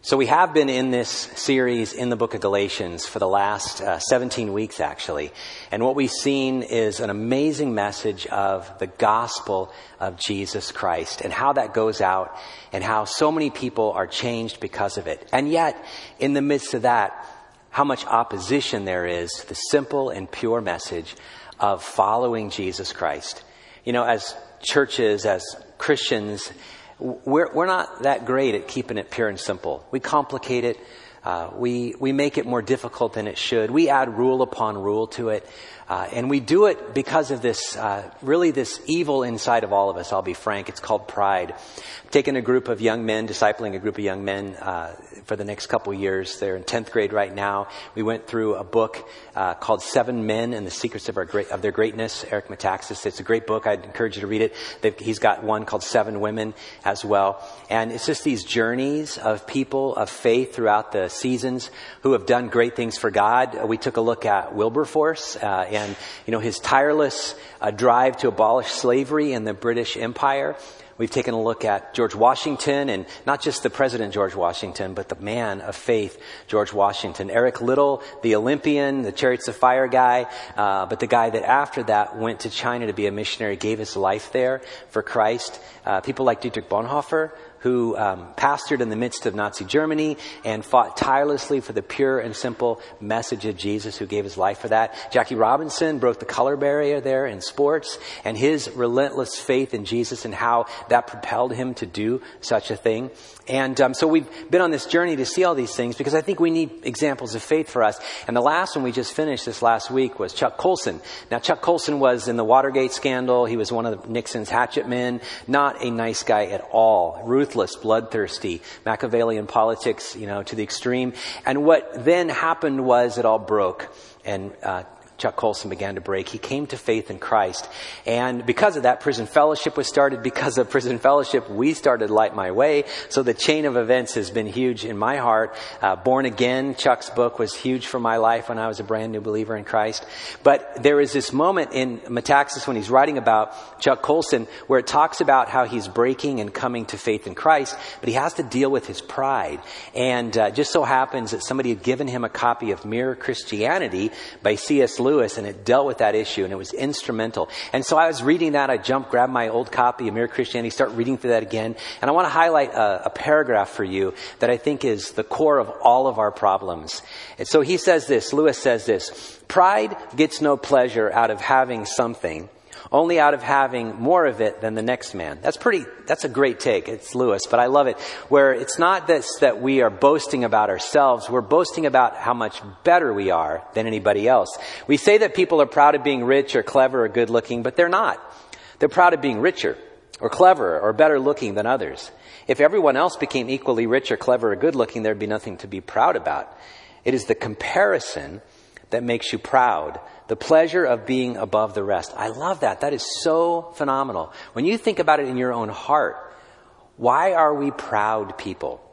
So we have been in this series in the book of Galatians for the last uh, 17 weeks, actually. And what we've seen is an amazing message of the gospel of Jesus Christ and how that goes out and how so many people are changed because of it. And yet, in the midst of that, how much opposition there is to the simple and pure message of following Jesus Christ. You know, as churches, as Christians, we're, we're not that great at keeping it pure and simple. We complicate it. Uh, we, we make it more difficult than it should. We add rule upon rule to it. Uh, and we do it because of this, uh, really this evil inside of all of us, I'll be frank. It's called pride. Taking a group of young men, discipling a group of young men uh, for the next couple years. They're in 10th grade right now. We went through a book uh, called Seven Men and the Secrets of, our great, of Their Greatness, Eric Metaxas. It's a great book. I'd encourage you to read it. They've, he's got one called Seven Women as well. And it's just these journeys of people of faith throughout the seasons who have done great things for God. We took a look at Wilberforce uh, and, you know, his tireless uh, drive to abolish slavery in the British Empire. We've taken a look at George Washington and not just the President George Washington, but the man of faith, George Washington. Eric Liddell, the Olympian, the Chariots of Fire guy, uh, but the guy that after that went to China to be a missionary, gave his life there for Christ. Uh, people like Dietrich Bonhoeffer, who um, pastored in the midst of Nazi Germany and fought tirelessly for the pure and simple message of Jesus, who gave his life for that. Jackie Robinson broke the color barrier there in sports, and his relentless faith in Jesus and how that propelled him to do such a thing. And um, so we've been on this journey to see all these things because I think we need examples of faith for us. And the last one we just finished this last week was Chuck Colson. Now, Chuck Colson was in the Watergate scandal. He was one of Nixon's hatchet men. Not a nice guy at all. Ruthless, bloodthirsty, Machiavellian politics, you know, to the extreme. And what then happened was it all broke. And uh, Chuck Colson began to break. He came to faith in Christ. And because of that, prison fellowship was started. Because of prison fellowship, we started Light My Way. So the chain of events has been huge in my heart. Uh, Born Again, Chuck's book was huge for my life when I was a brand new believer in Christ. But there is this moment in Metaxas when he's writing about Chuck Colson where it talks about how he's breaking and coming to faith in Christ, but he has to deal with his pride. And uh, just so happens that somebody had given him a copy of Mere Christianity by C.S. Lewis Lewis and it dealt with that issue and it was instrumental. And so I was reading that. I jumped, grabbed my old copy of Mere Christianity, start reading through that again. And I want to highlight a, a paragraph for you that I think is the core of all of our problems. And so he says this, Lewis says this, pride gets no pleasure out of having something only out of having more of it than the next man. That's pretty, that's a great take. It's Lewis, but I love it. Where it's not this that we are boasting about ourselves, we're boasting about how much better we are than anybody else. We say that people are proud of being rich or clever or good looking, but they're not. They're proud of being richer or cleverer or better looking than others. If everyone else became equally rich or clever or good looking, there'd be nothing to be proud about. It is the comparison that makes you proud. The pleasure of being above the rest. I love that. That is so phenomenal. When you think about it in your own heart, why are we proud people?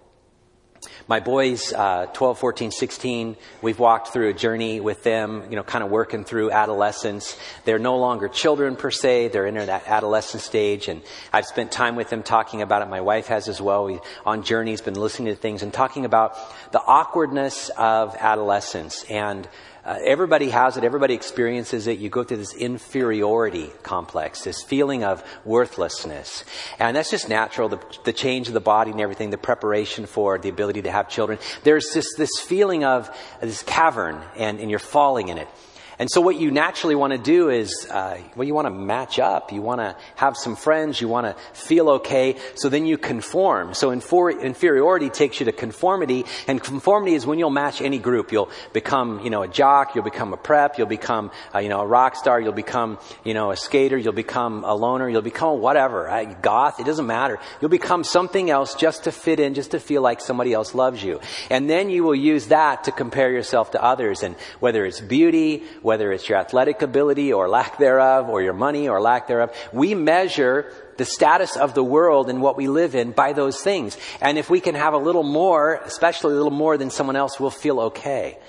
My boys, uh, 12, 14, 16, we've walked through a journey with them, you know, kind of working through adolescence. They're no longer children per se. They're in that adolescent stage. And I've spent time with them talking about it. My wife has as well. We, on journeys, been listening to things and talking about the awkwardness of adolescence and Uh, everybody has it. Everybody experiences it. You go through this inferiority complex, this feeling of worthlessness. And that's just natural. The, the change of the body and everything, the preparation for the ability to have children. There's just this feeling of this cavern and, and you're falling in it. And so what you naturally want to do is, uh, well, you want to match up. You want to have some friends. You want to feel okay. So then you conform. So infor- inferiority takes you to conformity. And conformity is when you'll match any group. You'll become, you know, a jock. You'll become a prep. You'll become, uh, you know, a rock star. You'll become, you know, a skater. You'll become a loner. You'll become whatever. Right? Goth. It doesn't matter. You'll become something else just to fit in, just to feel like somebody else loves you. And then you will use that to compare yourself to others. And whether it's beauty, whether it's your athletic ability or lack thereof, or your money or lack thereof. We measure the status of the world and what we live in by those things. And if we can have a little more, especially a little more than someone else, we'll feel okay.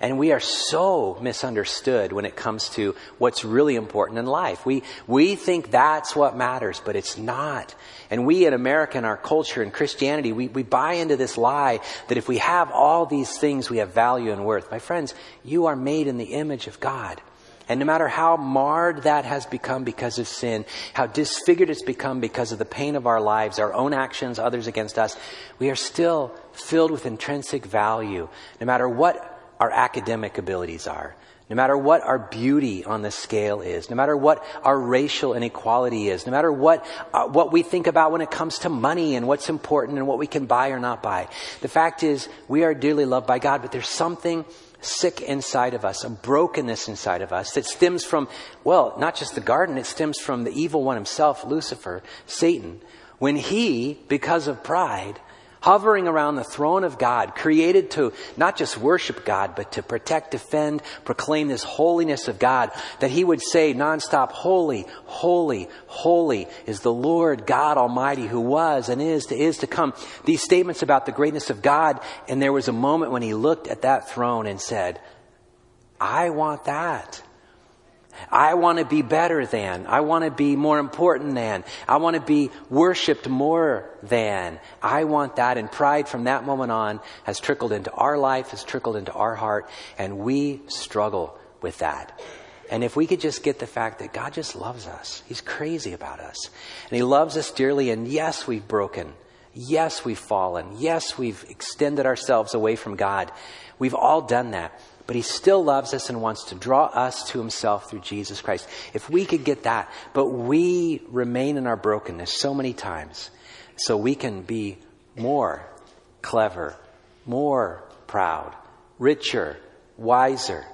And we are so misunderstood when it comes to what's really important in life. We, we think that's what matters, but it's not. And we in America, in our culture, in Christianity, we, we buy into this lie that if we have all these things, we have value and worth. My friends, you are made in the image of God. And no matter how marred that has become because of sin, how disfigured it's become because of the pain of our lives, our own actions, others against us, we are still filled with intrinsic value, no matter what our academic abilities are, no matter what our beauty on the scale is, no matter what our racial inequality is, no matter what, uh, what we think about when it comes to money and what's important and what we can buy or not buy. The fact is, we are dearly loved by God, but there's something sick inside of us, a brokenness inside of us that stems from, well, not just the garden, it stems from the evil one himself, Lucifer, Satan. When he, because of pride, hovering around the throne of God, created to not just worship God, but to protect, defend, proclaim this holiness of God, that he would say nonstop, holy, holy, holy is the Lord God Almighty who was and is to is to come. These statements about the greatness of God, and there was a moment when he looked at that throne and said, I want that. I want to be better than. I want to be more important than. I want to be worshiped more than. I want that. And pride from that moment on has trickled into our life, has trickled into our heart, and we struggle with that. And if we could just get the fact that God just loves us, He's crazy about us. And He loves us dearly, and yes, we've broken. Yes, we've fallen. Yes, we've extended ourselves away from God. We've all done that but he still loves us and wants to draw us to himself through Jesus Christ. If we could get that, but we remain in our brokenness so many times, so we can be more clever, more proud, richer, wiser.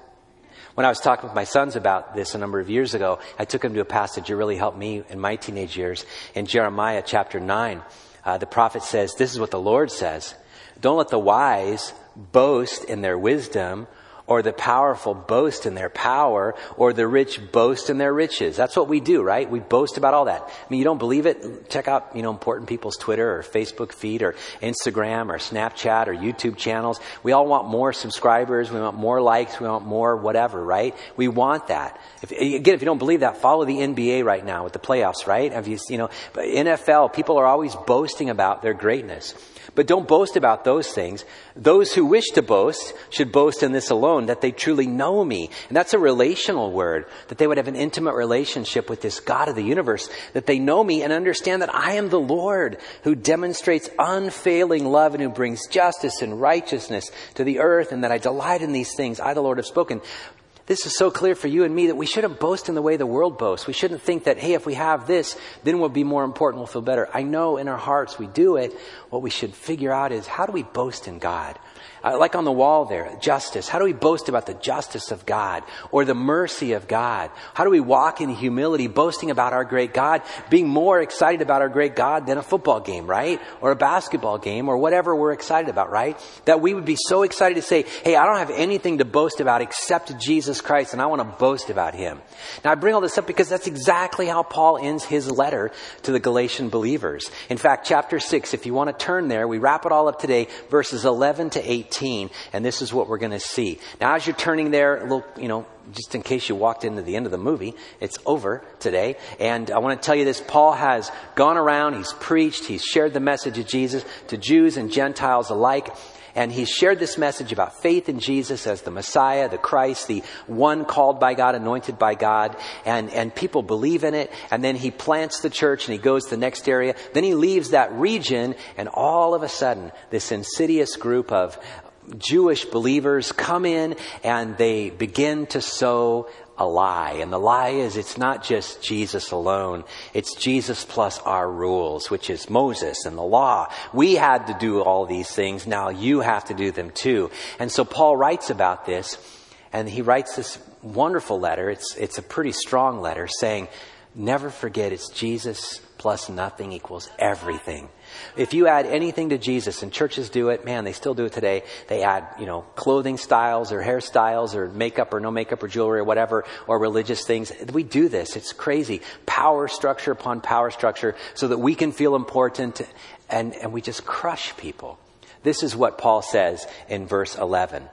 When I was talking with my sons about this a number of years ago, I took them to a passage that really helped me in my teenage years. In Jeremiah chapter 9, uh, the prophet says, This is what the Lord says. Don't let the wise boast in their wisdom or the powerful boast in their power, or the rich boast in their riches. That's what we do, right? We boast about all that. I mean, you don't believe it? Check out, you know, important people's Twitter or Facebook feed or Instagram or Snapchat or YouTube channels. We all want more subscribers. We want more likes. We want more whatever, right? We want that. If, again, if you don't believe that, follow the NBA right now with the playoffs, right? Have you, you know, NFL, people are always boasting about their greatness. But don't boast about those things. Those who wish to boast should boast in this alone, that they truly know me. And that's a relational word, that they would have an intimate relationship with this God of the universe, that they know me and understand that I am the Lord who demonstrates unfailing love and who brings justice and righteousness to the earth and that I delight in these things. I, the Lord, have spoken. This is so clear for you and me that we shouldn't boast in the way the world boasts. We shouldn't think that, hey, if we have this, then we'll be more important, we'll feel better. I know in our hearts we do it. What we should figure out is how do we boast in God? Uh, like on the wall there, justice. How do we boast about the justice of God or the mercy of God? How do we walk in humility, boasting about our great God, being more excited about our great God than a football game, right? Or a basketball game or whatever we're excited about, right? That we would be so excited to say, hey, I don't have anything to boast about except Jesus Christ and I want to boast about Him. Now I bring all this up because that's exactly how Paul ends his letter to the Galatian believers. In fact, chapter 6, if you want to turn there, we wrap it all up today, verses 11 to 18. 18, and this is what we're going to see. Now, as you're turning there, a little, you know, just in case you walked into the end of the movie, it's over today. And I want to tell you this Paul has gone around, he's preached, he's shared the message of Jesus to Jews and Gentiles alike. And he's shared this message about faith in Jesus as the Messiah, the Christ, the one called by God, anointed by God. And, and people believe in it. And then he plants the church and he goes to the next area. Then he leaves that region and all of a sudden this insidious group of Jewish believers come in and they begin to sow a lie. And the lie is it's not just Jesus alone. It's Jesus plus our rules, which is Moses and the law. We had to do all these things. Now you have to do them too. And so Paul writes about this and he writes this wonderful letter. It's, it's a pretty strong letter saying, never forget it's Jesus plus nothing equals everything. If you add anything to Jesus, and churches do it, man, they still do it today. They add, you know, clothing styles or hairstyles or makeup or no makeup or jewelry or whatever, or religious things. We do this. It's crazy. Power structure upon power structure so that we can feel important and, and we just crush people. This is what Paul says in verse 11.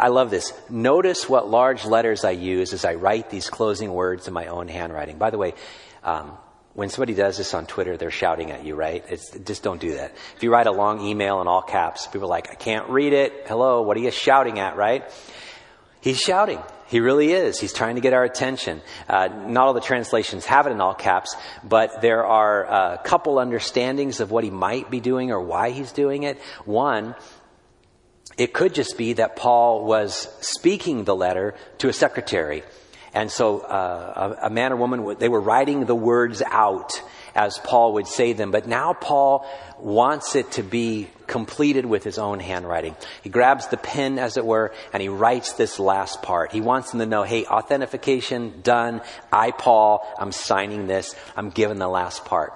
I love this. Notice what large letters I use as I write these closing words in my own handwriting. By the way, um, when somebody does this on Twitter, they're shouting at you, right? It's, just don't do that. If you write a long email in all caps, people are like, I can't read it. Hello, what are you shouting at, right? He's shouting. He really is. He's trying to get our attention. Uh, not all the translations have it in all caps, but there are a couple understandings of what he might be doing or why he's doing it. One, it could just be that Paul was speaking the letter to a secretary and so uh, a, a man or woman, they were writing the words out as Paul would say them. But now Paul wants it to be completed with his own handwriting. He grabs the pen, as it were, and he writes this last part. He wants them to know, hey, authentication done. I, Paul, I'm signing this. I'm giving the last part.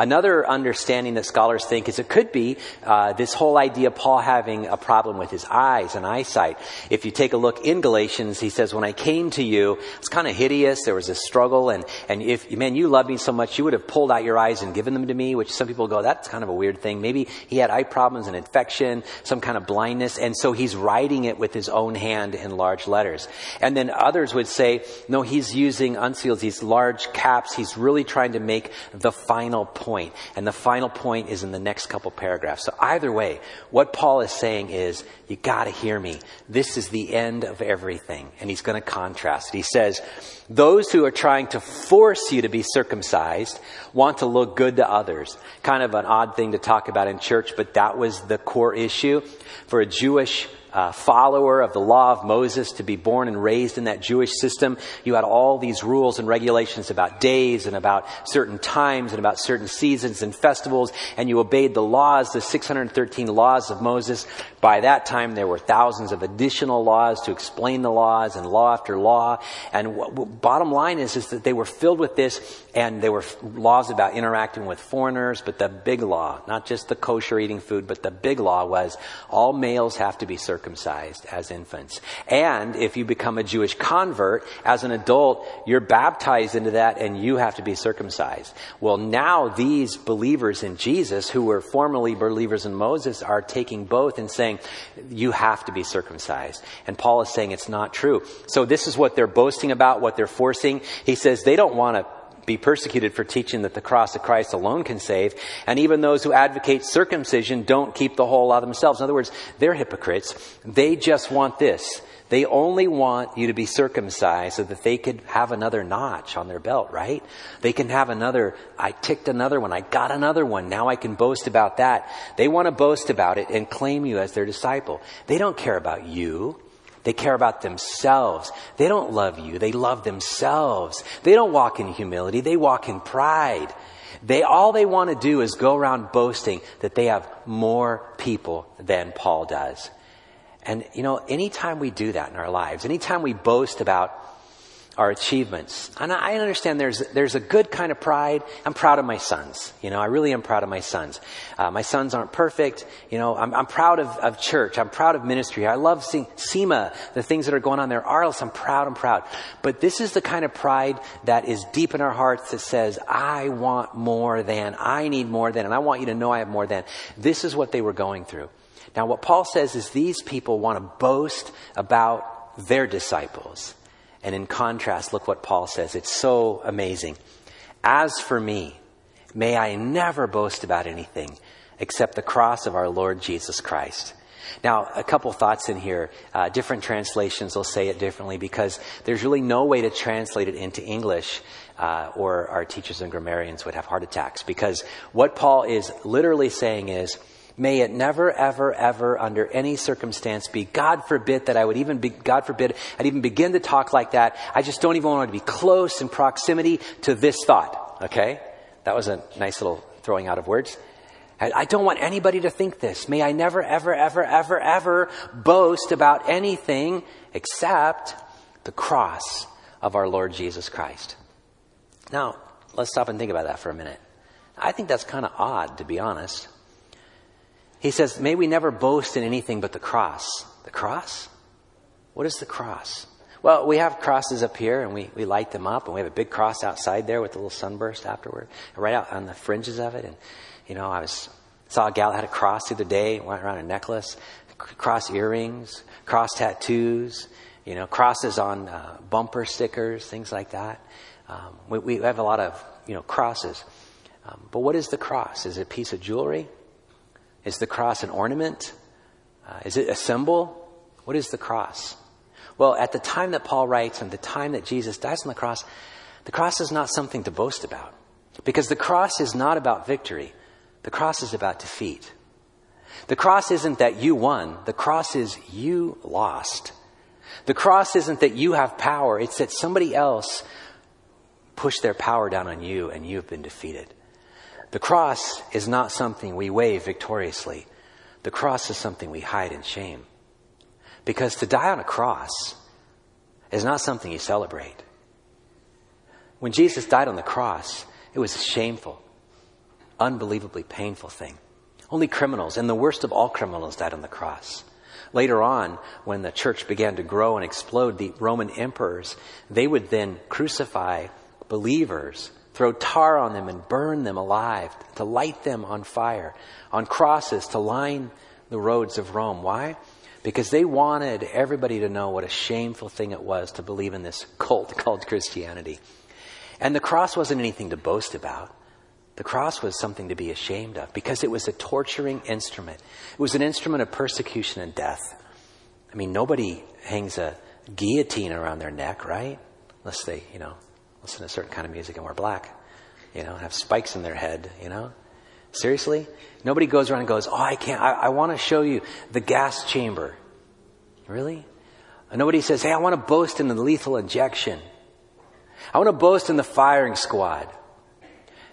Another understanding that scholars think is it could be uh, this whole idea of Paul having a problem with his eyes and eyesight. If you take a look in Galatians, he says, "When I came to you, it's kind of hideous. There was a struggle, and and if man, you love me so much, you would have pulled out your eyes and given them to me." Which some people go, "That's kind of a weird thing." Maybe he had eye problems, an infection, some kind of blindness, and so he's writing it with his own hand in large letters. And then others would say, "No, he's using uncials, these large caps. He's really trying to make the final point." Point, and the final point is in the next couple paragraphs. So either way, what Paul is saying is, you gotta hear me. This is the end of everything. And he's gonna contrast it. He says, those who are trying to force you to be circumcised want to look good to others. Kind of an odd thing to talk about in church, but that was the core issue. For a Jewish uh, follower of the law of Moses to be born and raised in that Jewish system. You had all these rules and regulations about days and about certain times and about certain seasons and festivals, and you obeyed the laws, the 613 laws of Moses. By that time, there were thousands of additional laws to explain the laws and law after law. And what, bottom line is, is that they were filled with this, and there were laws about interacting with foreigners, but the big law, not just the kosher eating food, but the big law was all males have to be circumcised as infants. And if you become a Jewish convert as an adult, you're baptized into that and you have to be circumcised. Well, now these believers in Jesus who were formerly believers in Moses are taking both and saying, you have to be circumcised. And Paul is saying it's not true. So this is what they're boasting about, what they're forcing. He says they don't want to be persecuted for teaching that the cross of Christ alone can save. And even those who advocate circumcision don't keep the whole law themselves. In other words, they're hypocrites. They just want this. They only want you to be circumcised so that they could have another notch on their belt, right? They can have another, I ticked another one, I got another one, now I can boast about that. They want to boast about it and claim you as their disciple. They don't care about you. They care about themselves. They don't love you. They love themselves. They don't walk in humility. They walk in pride. They, all they want to do is go around boasting that they have more people than Paul does. And, you know, anytime we do that in our lives, anytime we boast about our achievements. And I understand there's, there's a good kind of pride. I'm proud of my sons. You know, I really am proud of my sons. Uh, my sons aren't perfect. You know, I'm, I'm proud of, of church. I'm proud of ministry. I love seeing SEMA, the things that are going on there. Arliss, I'm proud, I'm proud. But this is the kind of pride that is deep in our hearts that says, I want more than, I need more than, and I want you to know I have more than. This is what they were going through. Now, what Paul says is these people want to boast about their disciples. And in contrast, look what Paul says. It's so amazing. As for me, may I never boast about anything except the cross of our Lord Jesus Christ. Now, a couple thoughts in here. Uh, different translations will say it differently because there's really no way to translate it into English, uh, or our teachers and grammarians would have heart attacks. Because what Paul is literally saying is, May it never, ever, ever, under any circumstance be, God forbid that I would even be, God forbid, I'd even begin to talk like that. I just don't even want to be close in proximity to this thought. Okay? That was a nice little throwing out of words. I don't want anybody to think this. May I never, ever, ever, ever, ever boast about anything except the cross of our Lord Jesus Christ. Now, let's stop and think about that for a minute. I think that's kind of odd, to be honest. He says, May we never boast in anything but the cross. The cross? What is the cross? Well, we have crosses up here and we, we light them up and we have a big cross outside there with a little sunburst afterward, right out on the fringes of it. And, you know, I was, saw a gal had a cross the other day, went around a necklace, cross earrings, cross tattoos, you know, crosses on uh, bumper stickers, things like that. Um, we, we, have a lot of, you know, crosses. Um, but what is the cross? Is it a piece of jewelry? Is the cross an ornament? Uh, is it a symbol? What is the cross? Well, at the time that Paul writes and the time that Jesus dies on the cross, the cross is not something to boast about. Because the cross is not about victory. The cross is about defeat. The cross isn't that you won. The cross is you lost. The cross isn't that you have power. It's that somebody else pushed their power down on you and you have been defeated. The cross is not something we wave victoriously. The cross is something we hide in shame. Because to die on a cross is not something you celebrate. When Jesus died on the cross, it was a shameful, unbelievably painful thing. Only criminals, and the worst of all criminals, died on the cross. Later on, when the church began to grow and explode, the Roman emperors, they would then crucify believers throw tar on them and burn them alive, to light them on fire, on crosses to line the roads of Rome. Why? Because they wanted everybody to know what a shameful thing it was to believe in this cult called Christianity. And the cross wasn't anything to boast about. The cross was something to be ashamed of because it was a torturing instrument. It was an instrument of persecution and death. I mean, nobody hangs a guillotine around their neck, right? Unless they, you know, listen to a certain kind of music and wear black, you know, have spikes in their head, you know. Seriously? Nobody goes around and goes, Oh, I can't, I, I want to show you the gas chamber. Really? Nobody says, Hey, I want to boast in the lethal injection. I want to boast in the firing squad.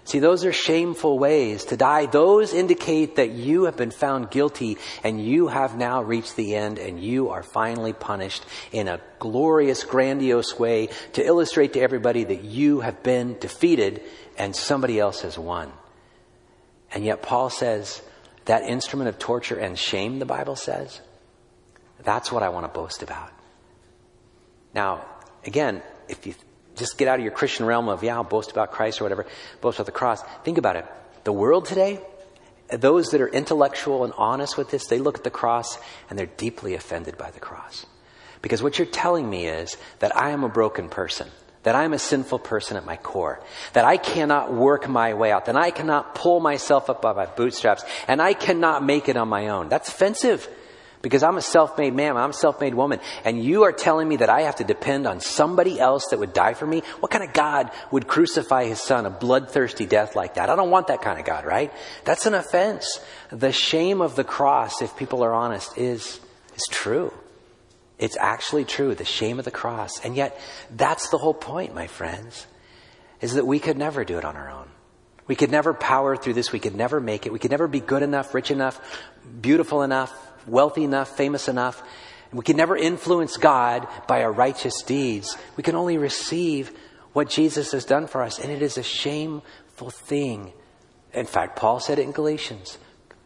See, those are shameful ways to die. Those indicate that you have been found guilty and you have now reached the end and you are finally punished in a glorious, grandiose way to illustrate to everybody that you have been defeated and somebody else has won. And yet Paul says that instrument of torture and shame, the Bible says, that's what I want to boast about. Now, again, if you just get out of your Christian realm of, yeah, I'll boast about Christ or whatever, boast about the cross. Think about it. The world today, those that are intellectual and honest with this, they look at the cross and they're deeply offended by the cross. Because what you're telling me is that I am a broken person, that I'm a sinful person at my core, that I cannot work my way out, that I cannot pull myself up by my bootstraps, and I cannot make it on my own. That's offensive. Because I'm a self-made man, I'm a self-made woman, and you are telling me that I have to depend on somebody else that would die for me? What kind of God would crucify his son a bloodthirsty death like that? I don't want that kind of God, right? That's an offense. The shame of the cross, if people are honest, is, is true. It's actually true, the shame of the cross. And yet, that's the whole point, my friends, is that we could never do it on our own. We could never power through this. We could never make it. We could never be good enough, rich enough, beautiful enough, wealthy enough, famous enough. We can never influence God by our righteous deeds. We can only receive what Jesus has done for us, and it is a shameful thing. In fact, Paul said it in Galatians.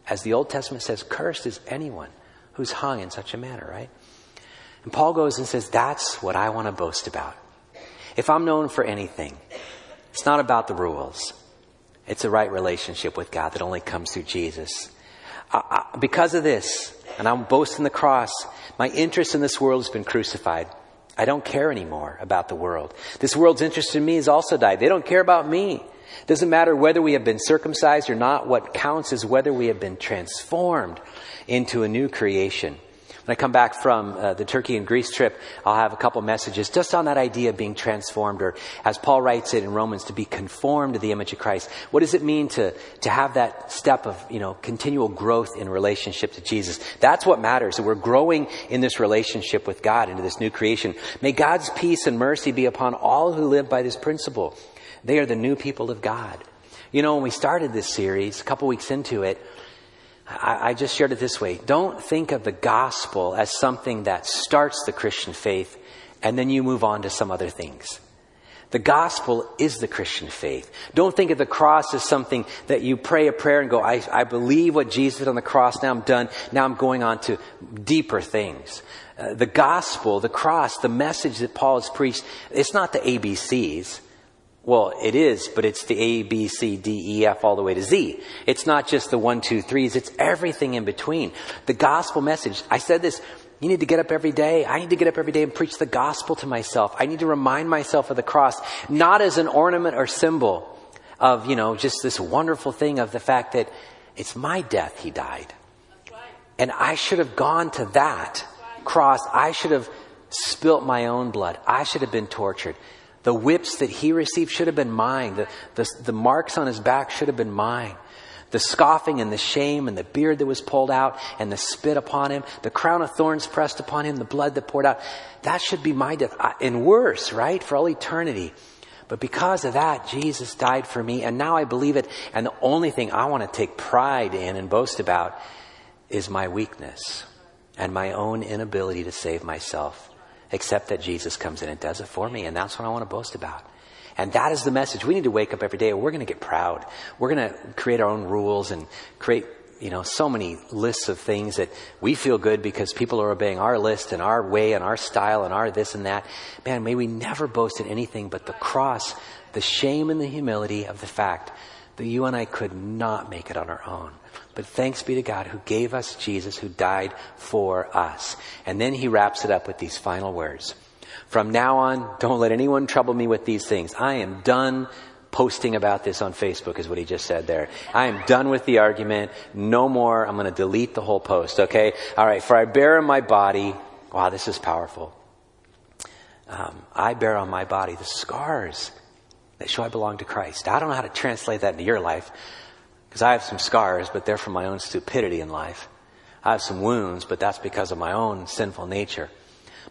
As the Old Testament says, cursed is anyone who's hung in such a manner, right? And Paul goes and says, That's what I want to boast about. If I'm known for anything, it's not about the rules. It's a right relationship with God that only comes through Jesus. Because of this, and I'm boasting the cross. My interest in this world has been crucified. I don't care anymore about the world. This world's interest in me has also died. They don't care about me. It Doesn't matter whether we have been circumcised or not. What counts is whether we have been transformed into a new creation. When I come back from uh, the Turkey and Greece trip, I'll have a couple messages just on that idea of being transformed, or as Paul writes it in Romans, to be conformed to the image of Christ. What does it mean to, to have that step of, you know, continual growth in relationship to Jesus? That's what matters. That we're growing in this relationship with God into this new creation. May God's peace and mercy be upon all who live by this principle. They are the new people of God. You know, when we started this series, a couple weeks into it, I, I just shared it this way. Don't think of the gospel as something that starts the Christian faith and then you move on to some other things. The gospel is the Christian faith. Don't think of the cross as something that you pray a prayer and go, I, I believe what Jesus did on the cross. Now I'm done. Now I'm going on to deeper things. Uh, the gospel, the cross, the message that Paul has preached, it's not the ABCs. Well, it is, but it's the A, B, C, D, E, F all the way to Z. It's not just the one, two, threes. It's everything in between. The gospel message. I said this. You need to get up every day. I need to get up every day and preach the gospel to myself. I need to remind myself of the cross, not as an ornament or symbol of, you know, just this wonderful thing of the fact that it's my death he died. And I should have gone to that cross. I should have spilt my own blood. I should have been tortured. The whips that he received should have been mine. The, the, the, marks on his back should have been mine. The scoffing and the shame and the beard that was pulled out and the spit upon him, the crown of thorns pressed upon him, the blood that poured out. That should be my death. And worse, right? For all eternity. But because of that, Jesus died for me and now I believe it. And the only thing I want to take pride in and boast about is my weakness and my own inability to save myself except that Jesus comes in and does it for me. And that's what I want to boast about. And that is the message. We need to wake up every day. We're going to get proud. We're going to create our own rules and create, you know, so many lists of things that we feel good because people are obeying our list and our way and our style and our this and that. Man, may we never boast in anything but the cross, the shame and the humility of the fact that you and I could not make it on our own. But thanks be to God who gave us Jesus, who died for us. And then he wraps it up with these final words. From now on, don't let anyone trouble me with these things. I am done posting about this on Facebook is what he just said there. I am done with the argument. No more. I'm going to delete the whole post. Okay. All right. For I bear in my body. Wow, this is powerful. Um, I bear on my body the scars that show I belong to Christ. I don't know how to translate that into your life, because I have some scars, but they're from my own stupidity in life. I have some wounds, but that's because of my own sinful nature.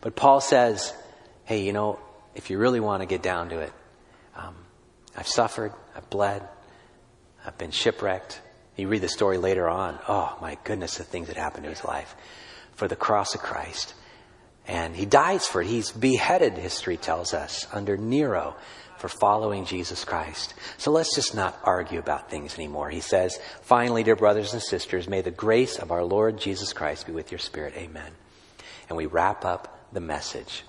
But Paul says, hey, you know, if you really want to get down to it, um, I've suffered, I've bled, I've been shipwrecked. You read the story later on. Oh, my goodness, the things that happened to his life for the cross of Christ. And he dies for it. He's beheaded, history tells us, under Nero for following Jesus Christ. So let's just not argue about things anymore. He says, finally, dear brothers and sisters, may the grace of our Lord Jesus Christ be with your spirit. Amen. And we wrap up the message.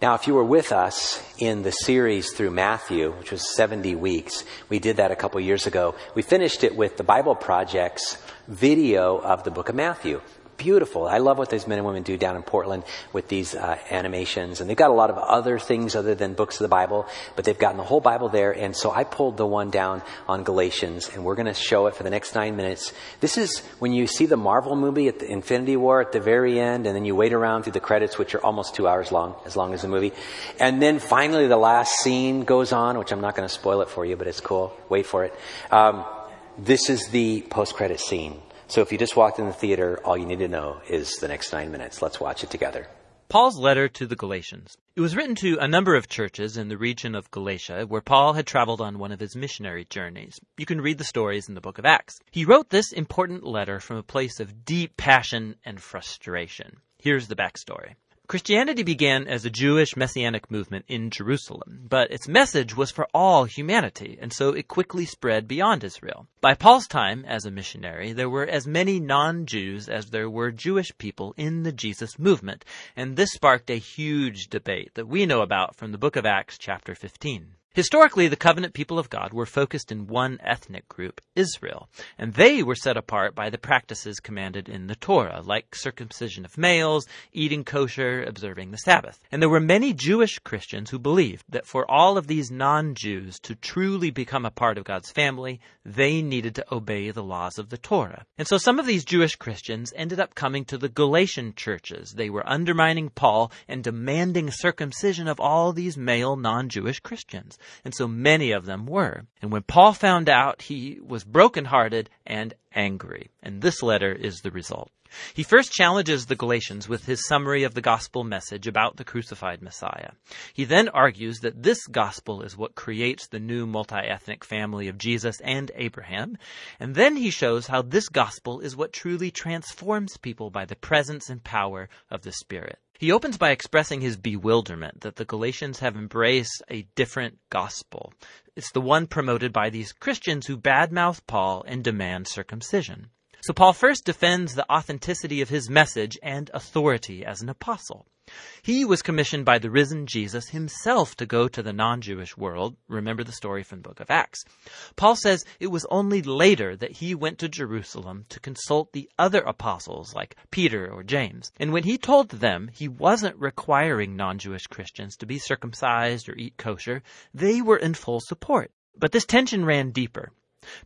Now, if you were with us in the series through Matthew, which was 70 weeks, we did that a couple years ago. We finished it with the Bible Project's video of the book of Matthew beautiful. I love what these men and women do down in Portland with these uh, animations. And they've got a lot of other things other than books of the Bible, but they've gotten the whole Bible there. And so I pulled the one down on Galatians, and we're going to show it for the next nine minutes. This is when you see the Marvel movie at the Infinity War at the very end, and then you wait around through the credits, which are almost two hours long, as long as the movie. And then finally the last scene goes on, which I'm not going to spoil it for you, but it's cool. Wait for it. Um, this is the post-credit scene. So if you just walked in the theater, all you need to know is the next nine minutes. Let's watch it together. Paul's letter to the Galatians. It was written to a number of churches in the region of Galatia where Paul had traveled on one of his missionary journeys. You can read the stories in the book of Acts. He wrote this important letter from a place of deep passion and frustration. Here's the backstory. Christianity began as a Jewish messianic movement in Jerusalem, but its message was for all humanity, and so it quickly spread beyond Israel. By Paul's time as a missionary, there were as many non-Jews as there were Jewish people in the Jesus movement, and this sparked a huge debate that we know about from the book of Acts chapter 15. Historically, the covenant people of God were focused in one ethnic group, Israel, and they were set apart by the practices commanded in the Torah, like circumcision of males, eating kosher, observing the Sabbath. And there were many Jewish Christians who believed that for all of these non-Jews to truly become a part of God's family, they needed to obey the laws of the Torah. And so some of these Jewish Christians ended up coming to the Galatian churches. They were undermining Paul and demanding circumcision of all these male non-Jewish Christians and so many of them were. And when Paul found out, he was brokenhearted and angry. And this letter is the result. He first challenges the Galatians with his summary of the gospel message about the crucified Messiah. He then argues that this gospel is what creates the new multi-ethnic family of Jesus and Abraham. And then he shows how this gospel is what truly transforms people by the presence and power of the Spirit. He opens by expressing his bewilderment that the Galatians have embraced a different gospel. It's the one promoted by these Christians who badmouth Paul and demand circumcision. So Paul first defends the authenticity of his message and authority as an apostle. He was commissioned by the risen Jesus himself to go to the non-Jewish world. Remember the story from the book of Acts. Paul says it was only later that he went to Jerusalem to consult the other apostles like Peter or James. And when he told them he wasn't requiring non-Jewish Christians to be circumcised or eat kosher, they were in full support. But this tension ran deeper.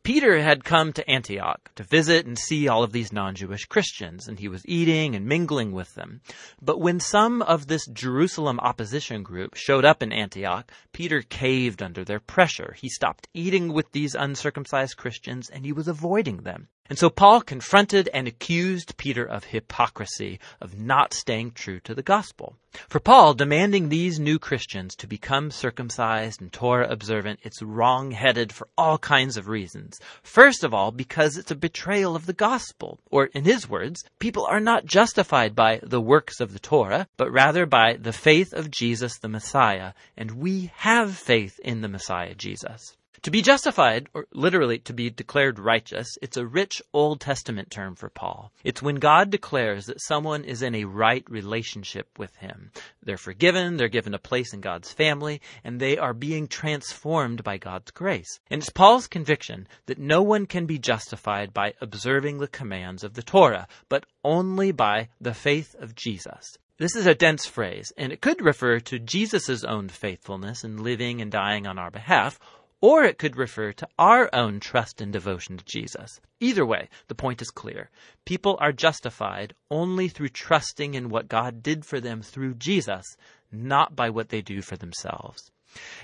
Peter had come to Antioch to visit and see all of these non-Jewish Christians, and he was eating and mingling with them. But when some of this Jerusalem opposition group showed up in Antioch, Peter caved under their pressure. He stopped eating with these uncircumcised Christians, and he was avoiding them. And so Paul confronted and accused Peter of hypocrisy, of not staying true to the gospel. For Paul, demanding these new Christians to become circumcised and Torah observant, it's wrong-headed for all kinds of reasons. First of all, because it's a betrayal of the gospel. Or, in his words, people are not justified by the works of the Torah, but rather by the faith of Jesus the Messiah. And we have faith in the Messiah Jesus. To be justified, or literally to be declared righteous, it's a rich Old Testament term for Paul. It's when God declares that someone is in a right relationship with Him. They're forgiven, they're given a place in God's family, and they are being transformed by God's grace. And it's Paul's conviction that no one can be justified by observing the commands of the Torah, but only by the faith of Jesus. This is a dense phrase, and it could refer to Jesus' own faithfulness in living and dying on our behalf, or it could refer to our own trust and devotion to Jesus. Either way, the point is clear. People are justified only through trusting in what God did for them through Jesus, not by what they do for themselves.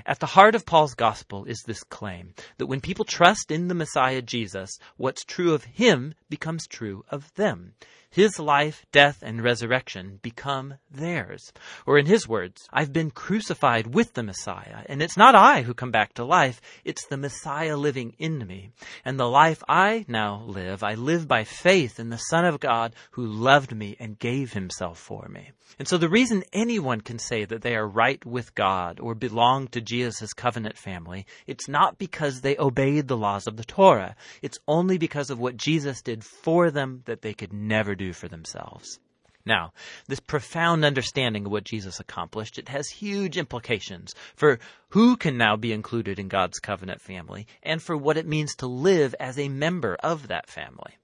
At the heart of Paul's gospel is this claim that when people trust in the Messiah Jesus, what's true of him becomes true of them. His life, death, and resurrection become theirs. Or in his words, I've been crucified with the Messiah, and it's not I who come back to life, it's the Messiah living in me. And the life I now live, I live by faith in the Son of God who loved me and gave himself for me. And so the reason anyone can say that they are right with God or belong to Jesus' covenant family, it's not because they obeyed the laws of the Torah. It's only because of what Jesus did for them that they could never do for themselves. Now, this profound understanding of what Jesus accomplished, it has huge implications for who can now be included in God's covenant family and for what it means to live as a member of that family.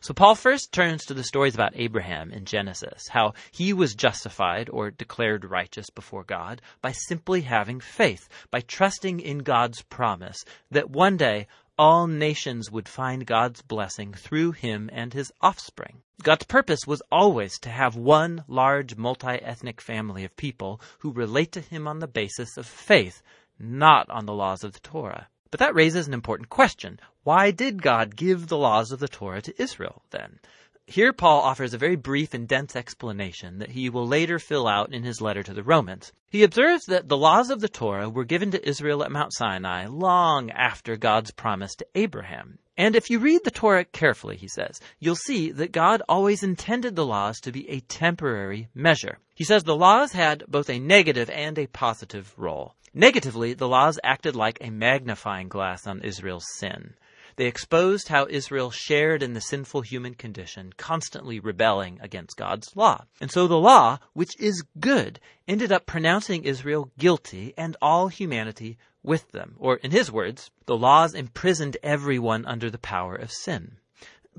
So Paul first turns to the stories about Abraham in Genesis, how he was justified or declared righteous before God by simply having faith, by trusting in God's promise that one day all nations would find God's blessing through him and his offspring. God's purpose was always to have one large multi-ethnic family of people who relate to him on the basis of faith, not on the laws of the Torah. But that raises an important question. Why did God give the laws of the Torah to Israel then? Here, Paul offers a very brief and dense explanation that he will later fill out in his letter to the Romans. He observes that the laws of the Torah were given to Israel at Mount Sinai long after God's promise to Abraham. And if you read the Torah carefully, he says, you'll see that God always intended the laws to be a temporary measure. He says the laws had both a negative and a positive role. Negatively, the laws acted like a magnifying glass on Israel's sin. They exposed how Israel shared in the sinful human condition, constantly rebelling against God's law. And so the law, which is good, ended up pronouncing Israel guilty and all humanity with them. Or in his words, the laws imprisoned everyone under the power of sin.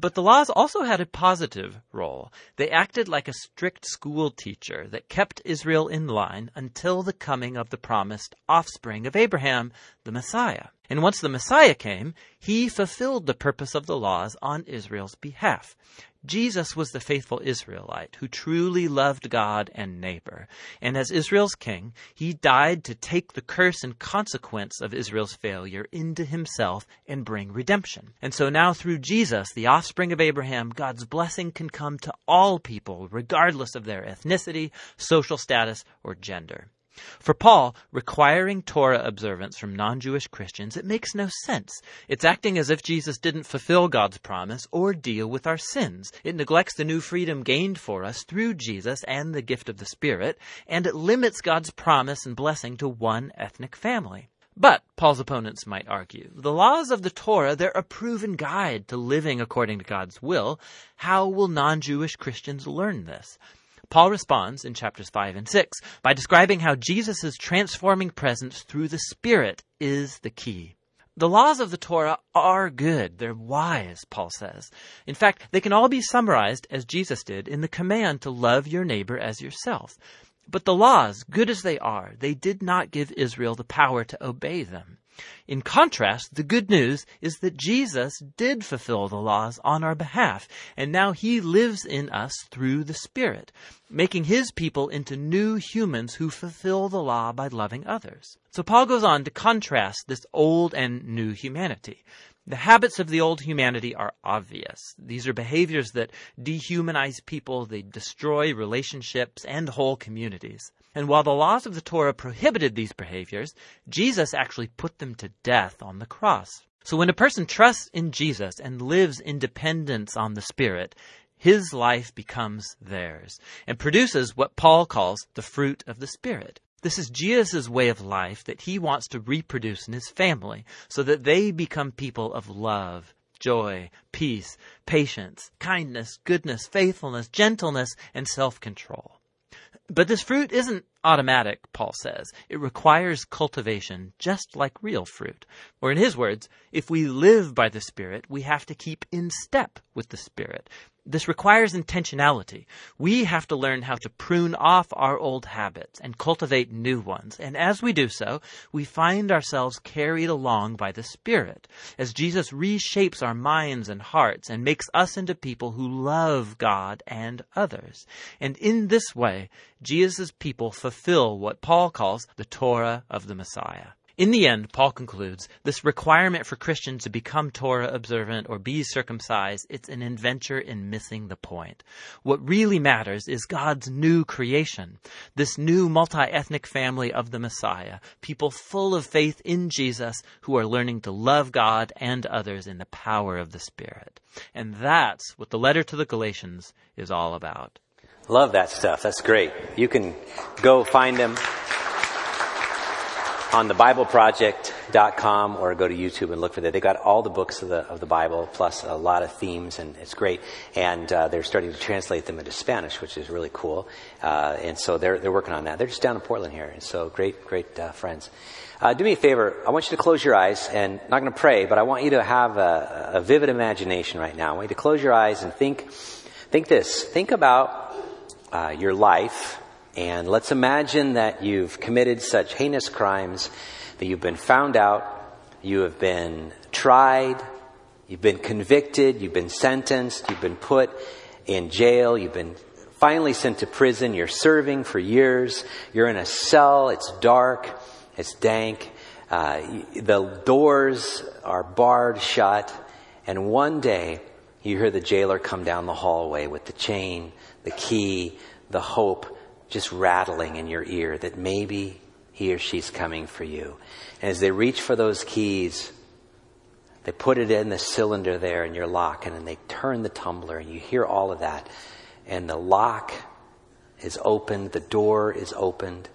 But the laws also had a positive role. They acted like a strict school teacher that kept Israel in line until the coming of the promised offspring of Abraham, the Messiah. And once the Messiah came, he fulfilled the purpose of the laws on Israel's behalf. Jesus was the faithful Israelite who truly loved God and neighbor. And as Israel's king, he died to take the curse and consequence of Israel's failure into himself and bring redemption. And so now through Jesus, the offspring of Abraham, God's blessing can come to all people, regardless of their ethnicity, social status, or gender. For Paul, requiring Torah observance from non Jewish Christians, it makes no sense. It's acting as if Jesus didn't fulfill God's promise or deal with our sins. It neglects the new freedom gained for us through Jesus and the gift of the Spirit, and it limits God's promise and blessing to one ethnic family. But, Paul's opponents might argue, the laws of the Torah, they're a proven guide to living according to God's will. How will non-Jewish Christians learn this? Paul responds in chapters 5 and 6 by describing how Jesus' transforming presence through the Spirit is the key. The laws of the Torah are good. They're wise, Paul says. In fact, they can all be summarized, as Jesus did, in the command to love your neighbor as yourself. But the laws, good as they are, they did not give Israel the power to obey them. In contrast, the good news is that Jesus did fulfill the laws on our behalf, and now he lives in us through the Spirit, making his people into new humans who fulfill the law by loving others. So Paul goes on to contrast this old and new humanity. The habits of the old humanity are obvious. These are behaviors that dehumanize people, they destroy relationships and whole communities. And while the laws of the Torah prohibited these behaviors, Jesus actually put them to death on the cross. So when a person trusts in Jesus and lives in dependence on the Spirit, his life becomes theirs and produces what Paul calls the fruit of the Spirit. This is Jesus' way of life that he wants to reproduce in his family so that they become people of love, joy, peace, patience, kindness, goodness, faithfulness, gentleness, and self-control. But this fruit isn't automatic, Paul says. It requires cultivation, just like real fruit. Or in his words, if we live by the Spirit, we have to keep in step with the Spirit. This requires intentionality. We have to learn how to prune off our old habits and cultivate new ones. And as we do so, we find ourselves carried along by the Spirit as Jesus reshapes our minds and hearts and makes us into people who love God and others. And in this way, Jesus' people fulfill what Paul calls the Torah of the Messiah. In the end, Paul concludes, this requirement for Christians to become Torah observant or be circumcised, it's an adventure in missing the point. What really matters is God's new creation, this new multi-ethnic family of the Messiah, people full of faith in Jesus who are learning to love God and others in the power of the Spirit. And that's what the letter to the Galatians is all about. Love that stuff. That's great. You can go find them on thebibleproject.com or go to YouTube and look for that. They got all the books of the of the Bible plus a lot of themes, and it's great. And uh, they're starting to translate them into Spanish, which is really cool. Uh, and so they're they're working on that. They're just down in Portland here, and so great great uh, friends. Uh, do me a favor. I want you to close your eyes, and I'm not going to pray, but I want you to have a, a vivid imagination right now. I want you to close your eyes and think think this. Think about uh, your life and let's imagine that you've committed such heinous crimes that you've been found out, you have been tried, you've been convicted, you've been sentenced, you've been put in jail, you've been finally sent to prison, you're serving for years, you're in a cell, it's dark, it's dank, uh, the doors are barred shut, and one day you hear the jailer come down the hallway with the chain, the key, the hope, just rattling in your ear that maybe he or she's coming for you. And as they reach for those keys, they put it in the cylinder there in your lock and then they turn the tumbler and you hear all of that. And the lock is opened, the door is opened,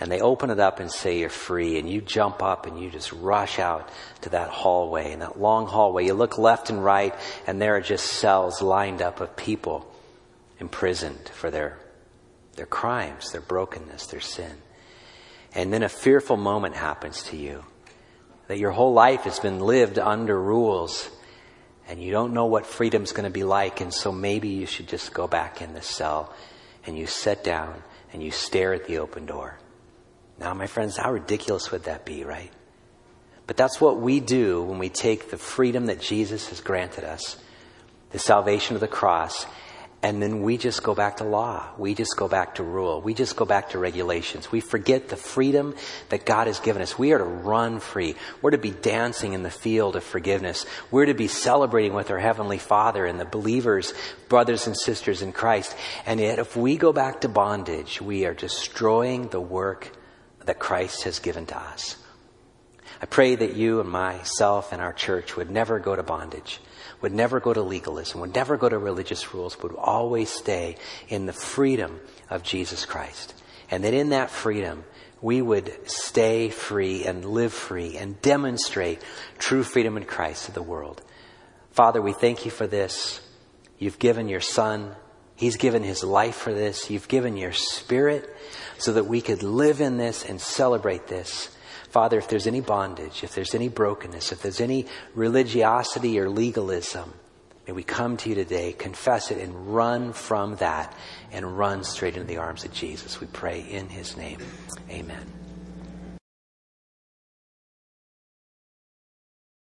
and they open it up and say you're free and you jump up and you just rush out to that hallway and that long hallway you look left and right and there are just cells lined up of people imprisoned for their their crimes their brokenness their sin and then a fearful moment happens to you that your whole life has been lived under rules and you don't know what freedom's going to be like and so maybe you should just go back in the cell and you sit down and you stare at the open door now, my friends, how ridiculous would that be, right? But that's what we do when we take the freedom that Jesus has granted us, the salvation of the cross, and then we just go back to law. We just go back to rule. We just go back to regulations. We forget the freedom that God has given us. We are to run free. We're to be dancing in the field of forgiveness. We're to be celebrating with our Heavenly Father and the believers, brothers and sisters in Christ. And yet, if we go back to bondage, we are destroying the work that Christ has given to us. I pray that you and myself and our church would never go to bondage, would never go to legalism, would never go to religious rules, would always stay in the freedom of Jesus Christ. And that in that freedom, we would stay free and live free and demonstrate true freedom in Christ to the world. Father, we thank you for this. You've given your Son. He's given his life for this. You've given your Spirit so that we could live in this and celebrate this. Father, if there's any bondage, if there's any brokenness, if there's any religiosity or legalism, may we come to you today, confess it, and run from that and run straight into the arms of Jesus. We pray in his name. Amen.